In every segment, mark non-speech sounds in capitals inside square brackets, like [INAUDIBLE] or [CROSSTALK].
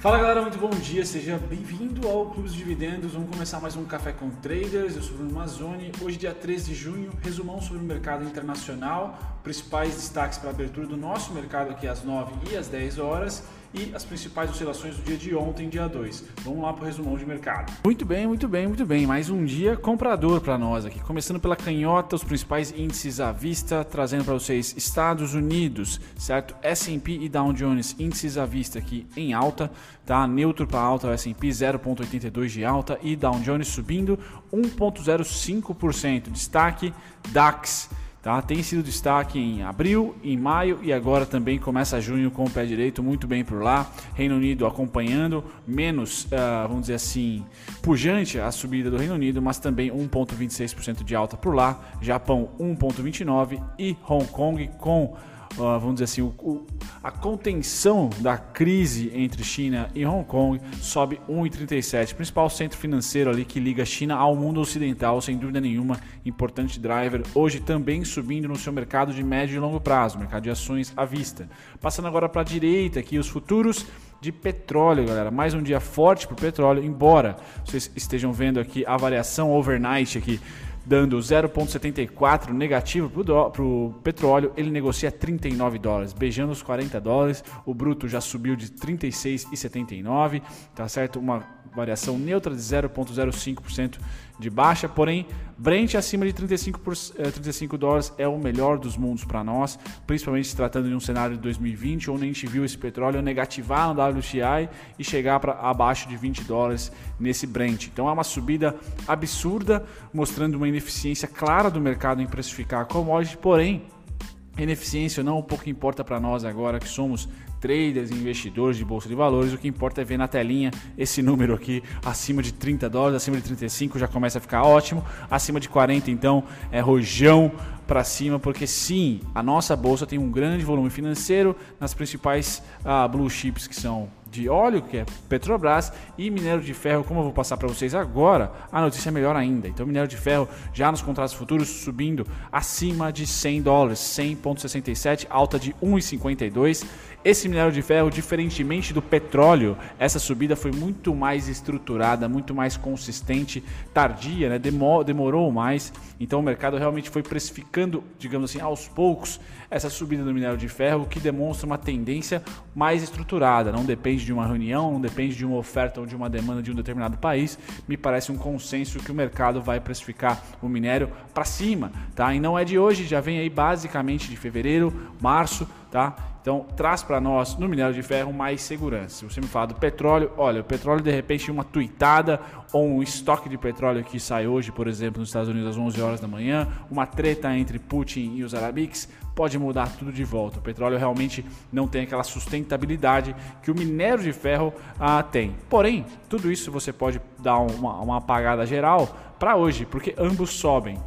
Fala galera, muito bom dia, seja bem-vindo ao Clube dos Dividendos. Vamos começar mais um Café com Traders. Eu sou o Bruno Mazzoni. Hoje, dia 13 de junho, resumão sobre o mercado internacional, principais destaques para a abertura do nosso mercado aqui às 9 e às 10 horas e as principais oscilações do dia de ontem, dia 2. Vamos lá para o resumão de mercado. Muito bem, muito bem, muito bem. Mais um dia comprador para nós aqui. Começando pela canhota, os principais índices à vista, trazendo para vocês Estados Unidos, certo? S&P e Dow Jones, índices à vista aqui em alta, tá? Neutro para alta, o S&P 0.82 de alta e Dow Jones subindo 1.05%. Destaque DAX Tá? Tem sido destaque em abril, em maio e agora também começa junho com o pé direito muito bem por lá. Reino Unido acompanhando, menos, uh, vamos dizer assim, pujante a subida do Reino Unido, mas também 1,26% de alta por lá. Japão 1,29% e Hong Kong com vamos dizer assim, o, o, a contenção da crise entre China e Hong Kong sobe 1,37. Principal centro financeiro ali que liga China ao mundo ocidental, sem dúvida nenhuma, importante driver. Hoje também subindo no seu mercado de médio e longo prazo, mercado de ações à vista. Passando agora para a direita aqui, os futuros de petróleo, galera. Mais um dia forte para o petróleo, embora vocês estejam vendo aqui a variação overnight aqui dando 0,74 negativo para o petróleo, ele negocia 39 dólares, beijando os 40 dólares. O bruto já subiu de 36,79, tá certo? Uma variação neutra de 0,05% de baixa, porém, Brent acima de 35, por, 35 eh, dólares é o melhor dos mundos para nós, principalmente se tratando de um cenário de 2020, onde a gente viu esse petróleo negativar no WTI e chegar para abaixo de 20 dólares nesse Brent. Então é uma subida absurda, mostrando uma ineficiência clara do mercado em precificar a commodity, porém, ineficiência não, um pouco importa para nós agora que somos traders, investidores de bolsa de valores, o que importa é ver na telinha esse número aqui acima de 30 dólares, acima de 35 já começa a ficar ótimo, acima de 40 então é rojão para cima, porque sim, a nossa bolsa tem um grande volume financeiro nas principais uh, blue chips que são de óleo, que é Petrobras, e minério de ferro, como eu vou passar para vocês agora, a notícia é melhor ainda. Então, minério de ferro já nos contratos futuros subindo acima de 100 dólares, 100,67, alta de 1,52. Esse minério de ferro, diferentemente do petróleo, essa subida foi muito mais estruturada, muito mais consistente, tardia, né? demorou mais. Então o mercado realmente foi precificando, digamos assim, aos poucos essa subida do minério de ferro, que demonstra uma tendência mais estruturada. Não depende de uma reunião, não depende de uma oferta ou de uma demanda de um determinado país. Me parece um consenso que o mercado vai precificar o minério para cima, tá? E não é de hoje, já vem aí basicamente de fevereiro, março, tá? Então, traz para nós no minério de ferro mais segurança. Se você me fala do petróleo, olha, o petróleo de repente uma tuitada ou um estoque de petróleo que sai hoje, por exemplo, nos Estados Unidos às 11 horas da manhã, uma treta entre Putin e os arabiques, pode mudar tudo de volta. O petróleo realmente não tem aquela sustentabilidade que o minério de ferro ah, tem. Porém, tudo isso você pode dar uma, uma apagada geral para hoje, porque ambos sobem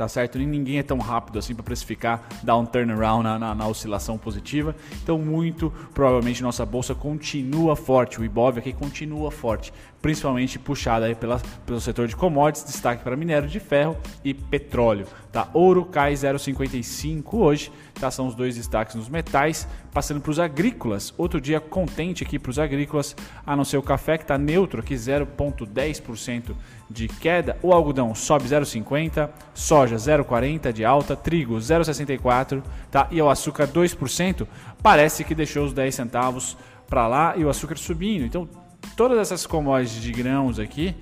tá certo? Nem ninguém é tão rápido assim para precificar, dar um turnaround na, na, na, oscilação positiva. Então, muito provavelmente nossa bolsa continua forte, o Ibov aqui continua forte, principalmente puxada aí pela, pelo setor de commodities, destaque para minério de ferro e petróleo. Tá? Ouro cai 0,55 hoje, tá? são os dois destaques nos metais. Passando para os agrícolas, outro dia contente aqui para os agrícolas, a não ser o café que está neutro aqui, 0,10% de queda. O algodão sobe 0,50%, soja 0,40% de alta, trigo 0,64% tá? e o açúcar 2%. Parece que deixou os 10 centavos para lá e o açúcar subindo. Então, todas essas commodities de grãos aqui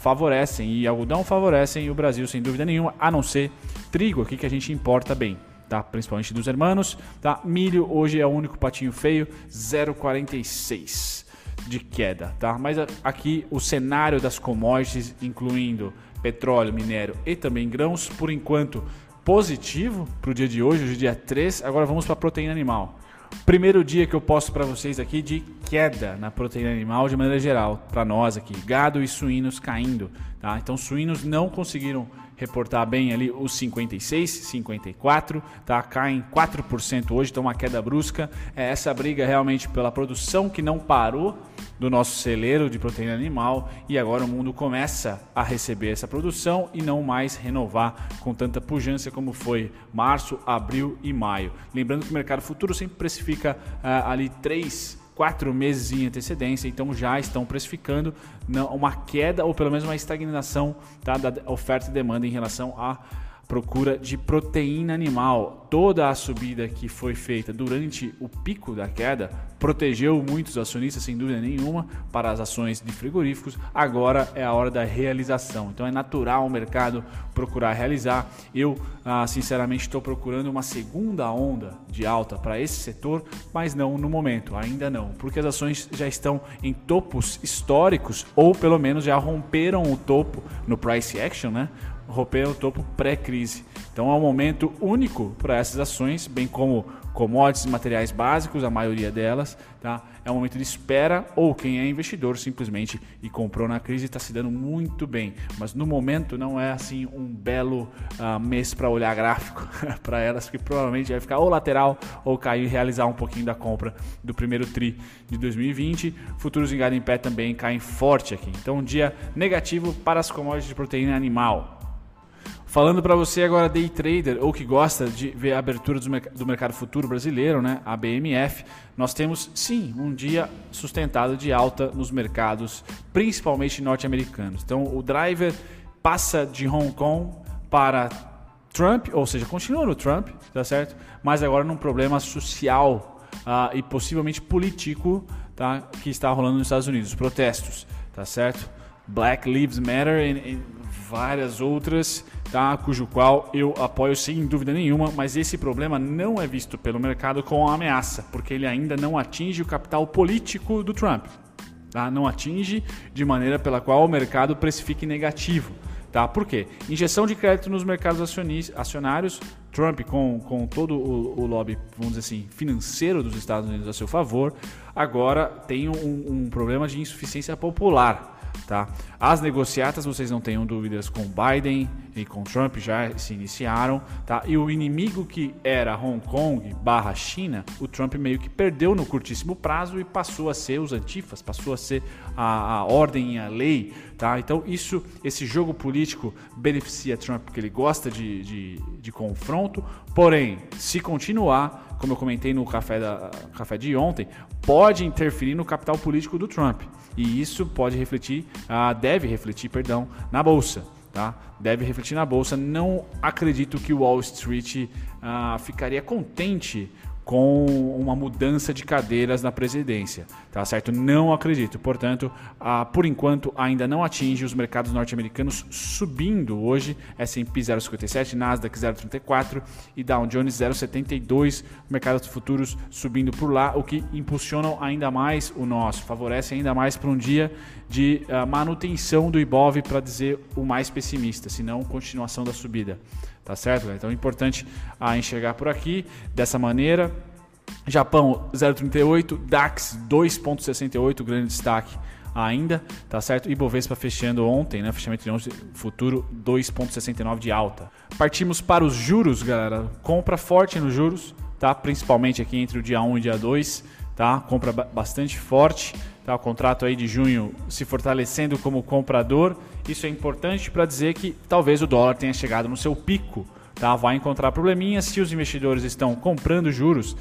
favorecem e algodão favorecem o Brasil sem dúvida nenhuma, a não ser trigo aqui que a gente importa bem. Tá? Principalmente dos hermanos, tá? Milho hoje é o único patinho feio, 0,46 de queda, tá? Mas aqui o cenário das commodities, incluindo petróleo, minério e também grãos, por enquanto positivo para o dia de hoje, hoje é dia 3. Agora vamos para a proteína animal. Primeiro dia que eu posto para vocês aqui de queda na proteína animal de maneira geral, para nós aqui, gado e suínos caindo, tá? Então suínos não conseguiram reportar bem ali os 56, 54, tá? Caem 4% hoje, então uma queda brusca. É essa briga realmente pela produção que não parou do nosso celeiro de proteína animal e agora o mundo começa a receber essa produção e não mais renovar com tanta pujança como foi março, abril e maio. Lembrando que o mercado futuro sempre precifica uh, ali três quatro meses em antecedência, então já estão precificando uma queda ou pelo menos uma estagnação tá, da oferta e demanda em relação a procura de proteína animal. Toda a subida que foi feita durante o pico da queda protegeu muitos acionistas, sem dúvida nenhuma, para as ações de frigoríficos. Agora é a hora da realização. Então é natural o mercado procurar realizar. Eu, ah, sinceramente, estou procurando uma segunda onda de alta para esse setor, mas não no momento, ainda não, porque as ações já estão em topos históricos ou pelo menos já romperam o topo no price action, né? Romper o topo pré-crise. Então é um momento único para essas ações, bem como commodities e materiais básicos, a maioria delas, tá? É um momento de espera ou quem é investidor simplesmente e comprou na crise está se dando muito bem, mas no momento não é assim um belo uh, mês para olhar gráfico [LAUGHS] para elas, que provavelmente vai ficar ou lateral ou cair e realizar um pouquinho da compra do primeiro tri de 2020. Futuros em gado em pé também caem forte aqui. Então um dia negativo para as commodities de proteína animal. Falando para você agora, day trader ou que gosta de ver a abertura do mercado futuro brasileiro, né, a BMF, nós temos sim um dia sustentado de alta nos mercados, principalmente norte-americanos. Então, o driver passa de Hong Kong para Trump, ou seja, continua no Trump, tá certo? Mas agora num problema social uh, e possivelmente político, tá, que está rolando nos Estados Unidos, protestos, tá certo? Black Lives Matter e várias outras tá? cujo qual eu apoio sem dúvida nenhuma, mas esse problema não é visto pelo mercado como uma ameaça, porque ele ainda não atinge o capital político do Trump. Tá? Não atinge de maneira pela qual o mercado precifique negativo. Tá? Por quê? Injeção de crédito nos mercados acionários, Trump com, com todo o, o, lobby, vamos dizer assim, financeiro dos Estados Unidos a seu favor, agora tem um, um problema de insuficiência popular. Tá? As negociatas, vocês não tenham dúvidas, com Biden e com Trump já se iniciaram. Tá? E o inimigo que era Hong Kong barra China, o Trump meio que perdeu no curtíssimo prazo e passou a ser os antifas, passou a ser a, a ordem e a lei. Tá? Então isso, esse jogo político beneficia Trump porque ele gosta de, de, de confronto, porém, se continuar, como eu comentei no café, da, café de ontem, pode interferir no capital político do Trump. E isso pode refletir, ah, deve refletir, perdão, na bolsa. Tá? Deve refletir na bolsa. Não acredito que o Wall Street ah, ficaria contente com uma mudança de cadeiras na presidência, tá certo? Não acredito. Portanto, ah, por enquanto ainda não atinge os mercados norte-americanos subindo hoje, S&P 0,57, Nasdaq 0,34 e Dow Jones 0,72, mercados futuros subindo por lá, o que impulsionam ainda mais o nosso, favorece ainda mais para um dia de uh, manutenção do Ibov, para dizer o mais pessimista, se não continuação da subida. Tá certo? Então é importante a enxergar por aqui dessa maneira. Japão 0,38, DAX 2,68, grande destaque ainda, tá certo? Ibovespa fechando ontem, né? Fechamento de ontem, futuro 2,69 de alta. Partimos para os juros, galera. Compra forte nos juros, tá? Principalmente aqui entre o dia 1 e o dia 2, tá? Compra bastante forte. Tá, o contrato aí de junho se fortalecendo como comprador. Isso é importante para dizer que talvez o dólar tenha chegado no seu pico. Tá? Vai encontrar probleminhas se os investidores estão comprando juros.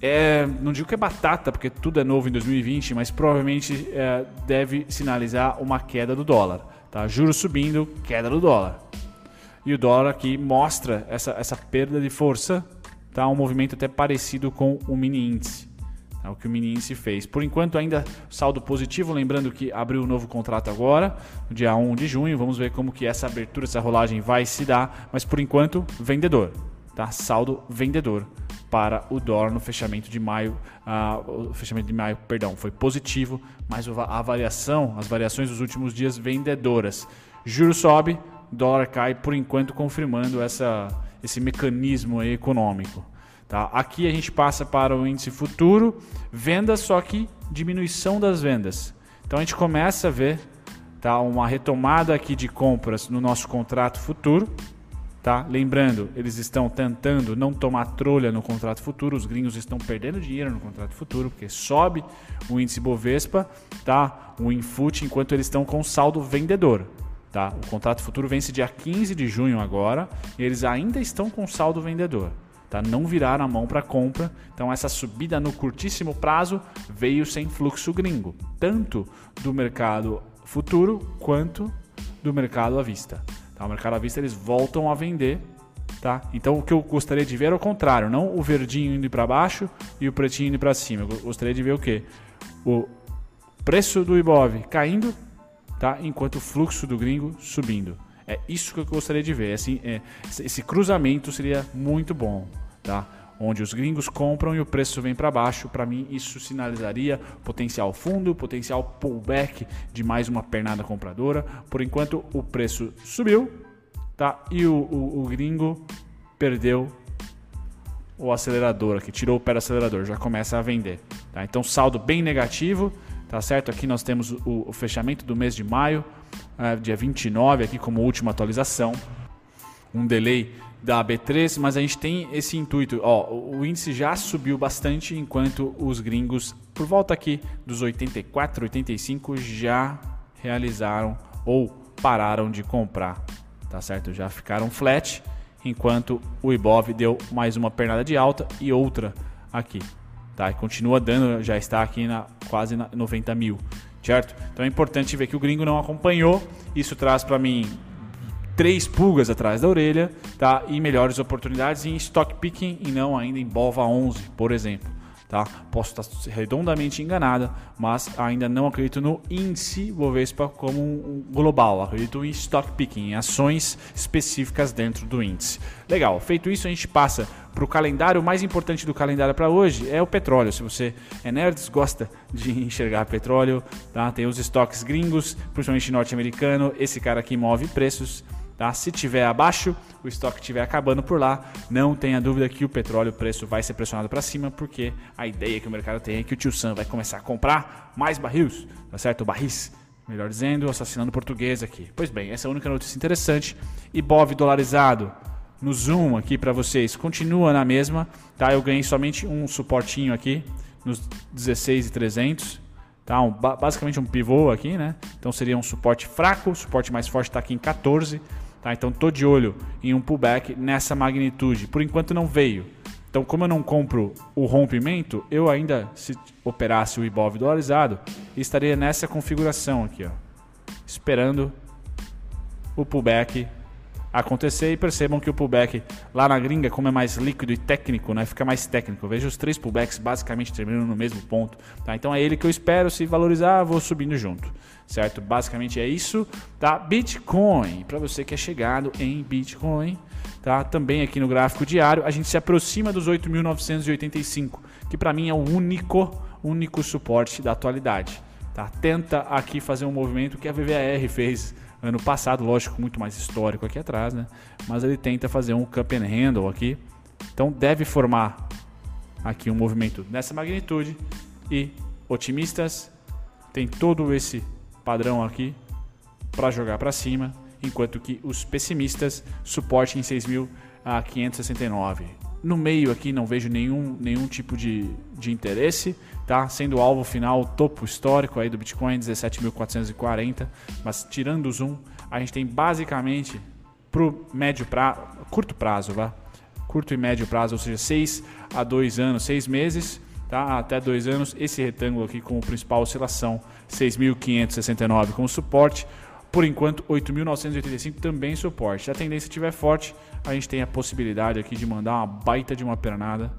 É, não digo que é batata, porque tudo é novo em 2020, mas provavelmente é, deve sinalizar uma queda do dólar. Tá? Juros subindo, queda do dólar. E o dólar aqui mostra essa, essa perda de força, tá? um movimento até parecido com o mini índice. É o que o mini índice fez. Por enquanto, ainda saldo positivo. Lembrando que abriu um novo contrato agora, dia 1 de junho. Vamos ver como que essa abertura, essa rolagem vai se dar. Mas por enquanto, vendedor. Tá? Saldo vendedor para o dólar no fechamento de maio. Uh, o fechamento de maio, perdão, foi positivo, mas a variação, as variações dos últimos dias vendedoras. Juro sobe, dólar cai, por enquanto confirmando essa, esse mecanismo econômico. Tá? Aqui a gente passa para o índice futuro, vendas, só que diminuição das vendas. Então a gente começa a ver tá, uma retomada aqui de compras no nosso contrato futuro. Tá? Lembrando, eles estão tentando não tomar trolha no contrato futuro, os gringos estão perdendo dinheiro no contrato futuro, porque sobe o índice Bovespa, tá? o Infut, enquanto eles estão com saldo vendedor. Tá? O contrato futuro vence dia 15 de junho agora, e eles ainda estão com saldo vendedor. Tá? Não viraram a mão para compra. Então essa subida no curtíssimo prazo veio sem fluxo gringo, tanto do mercado futuro quanto do mercado à vista. Tá? O mercado à vista eles voltam a vender, tá? Então o que eu gostaria de ver é o contrário, não o verdinho indo para baixo e o pretinho indo para cima. Eu gostaria de ver o que? O preço do Ibov caindo, tá? Enquanto o fluxo do gringo subindo. É isso que eu gostaria de ver. Assim, é, esse cruzamento seria muito bom, tá? Onde os gringos compram e o preço vem para baixo. Para mim, isso sinalizaria potencial fundo, potencial pullback de mais uma pernada compradora. Por enquanto, o preço subiu, tá? E o, o, o gringo perdeu o acelerador aqui, tirou o pé do acelerador, já começa a vender. Tá? Então, saldo bem negativo, tá certo? Aqui nós temos o, o fechamento do mês de maio uh, dia 29 aqui como última atualização. Um delay da B3, mas a gente tem esse intuito. Ó, o índice já subiu bastante, enquanto os gringos, por volta aqui dos 84, 85, já realizaram ou pararam de comprar, tá certo? Já ficaram flat, enquanto o Ibov deu mais uma pernada de alta e outra aqui, tá? E continua dando, já está aqui na quase na 90 mil certo? Então é importante ver que o gringo não acompanhou. Isso traz para mim três pulgas atrás da orelha, tá? E melhores oportunidades em stock picking e não ainda em Bova 11, por exemplo. Tá? Posso estar redondamente enganada, mas ainda não acredito no índice Bovespa como um global. Acredito em stock picking, em ações específicas dentro do índice. Legal, feito isso, a gente passa para o calendário. O mais importante do calendário para hoje é o petróleo. Se você é nerd, gosta de [LAUGHS] enxergar petróleo, tá? tem os estoques gringos, principalmente norte-americano. Esse cara aqui move preços. Tá? Se tiver abaixo, o estoque estiver acabando por lá, não tenha dúvida que o petróleo, o preço vai ser pressionado para cima, porque a ideia que o mercado tem é que o tio Sam vai começar a comprar mais barris, tá certo? Barris, melhor dizendo, assassinando português aqui. Pois bem, essa é a única notícia interessante. Ibov dolarizado no zoom aqui para vocês continua na mesma, tá? Eu ganhei somente um suportinho aqui nos 16,300, tá? Um, basicamente um pivô aqui, né? Então seria um suporte fraco, o suporte mais forte está aqui em 14 Tá? Então estou de olho em um pullback nessa magnitude. Por enquanto não veio. Então, como eu não compro o rompimento, eu ainda, se operasse o Ibov dolarizado, estaria nessa configuração aqui, ó, esperando o pullback acontecer e percebam que o pullback lá na gringa, como é mais líquido e técnico, né, fica mais técnico. Veja os três pullbacks basicamente terminando no mesmo ponto. Tá? Então é ele que eu espero. Se valorizar, vou subindo junto. Certo? Basicamente é isso. Tá? Bitcoin, para você que é chegado em Bitcoin, tá? Também aqui no gráfico diário, a gente se aproxima dos 8.985, que para mim é o único, único suporte da atualidade. Tá? Tenta aqui fazer um movimento que a VVAR fez ano passado, lógico, muito mais histórico aqui atrás, né? Mas ele tenta fazer um cup and handle aqui. Então deve formar aqui um movimento nessa magnitude e otimistas tem todo esse padrão aqui para jogar para cima, enquanto que os pessimistas suporte em 6.569. No meio aqui não vejo nenhum, nenhum tipo de, de interesse, tá? Sendo o alvo final, o topo histórico aí do Bitcoin 17.440, mas tirando o zoom, a gente tem basicamente pro médio prazo, curto prazo, vá. Curto e médio prazo, ou seja, 6 a 2 anos, 6 meses, tá? Até 2 anos, esse retângulo aqui com a principal oscilação 6.569 como suporte. Por enquanto, 8.985 também suporte. Se a tendência estiver forte, a gente tem a possibilidade aqui de mandar uma baita de uma pernada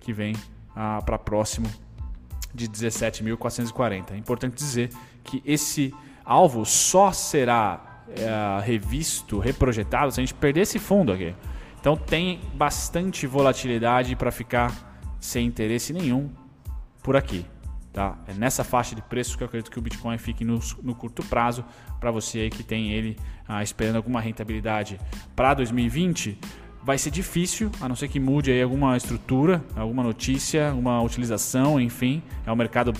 que vem ah, para próximo de 17.440. É importante dizer que esse alvo só será é, revisto, reprojetado se a gente perder esse fundo aqui. Então tem bastante volatilidade para ficar sem interesse nenhum por aqui. Tá? É nessa faixa de preço que eu acredito que o Bitcoin fique no, no curto prazo. Para você aí que tem ele ah, esperando alguma rentabilidade para 2020, vai ser difícil, a não ser que mude aí alguma estrutura, alguma notícia, alguma utilização, enfim. É um mercado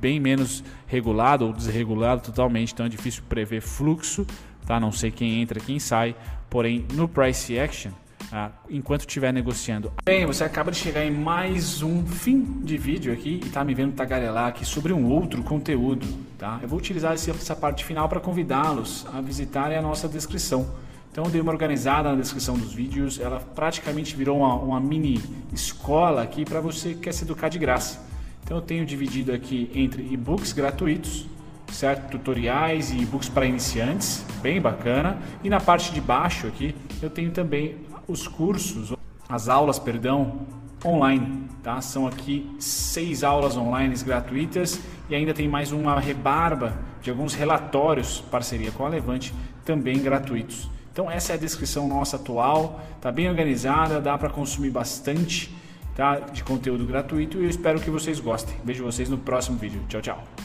bem menos regulado ou desregulado totalmente, então é difícil prever fluxo, tá? Não sei quem entra, quem sai. Porém, no price action, ah, enquanto estiver negociando. Bem, você acaba de chegar em mais um fim de vídeo aqui e está me vendo tagarelar aqui sobre um outro conteúdo, tá? Eu vou utilizar essa parte final para convidá-los a visitarem a nossa descrição. Então eu dei uma organizada na descrição dos vídeos, ela praticamente virou uma, uma mini escola aqui para você que quer se educar de graça. Então eu tenho dividido aqui entre e-books gratuitos, certo? Tutoriais e e-books para iniciantes, bem bacana. E na parte de baixo aqui eu tenho também os cursos, as aulas, perdão, online, tá? São aqui seis aulas online gratuitas e ainda tem mais uma rebarba de alguns relatórios, parceria com a Levante, também gratuitos. Então essa é a descrição nossa atual, tá bem organizada, dá para consumir bastante tá, de conteúdo gratuito e eu espero que vocês gostem. Vejo vocês no próximo vídeo. Tchau, tchau.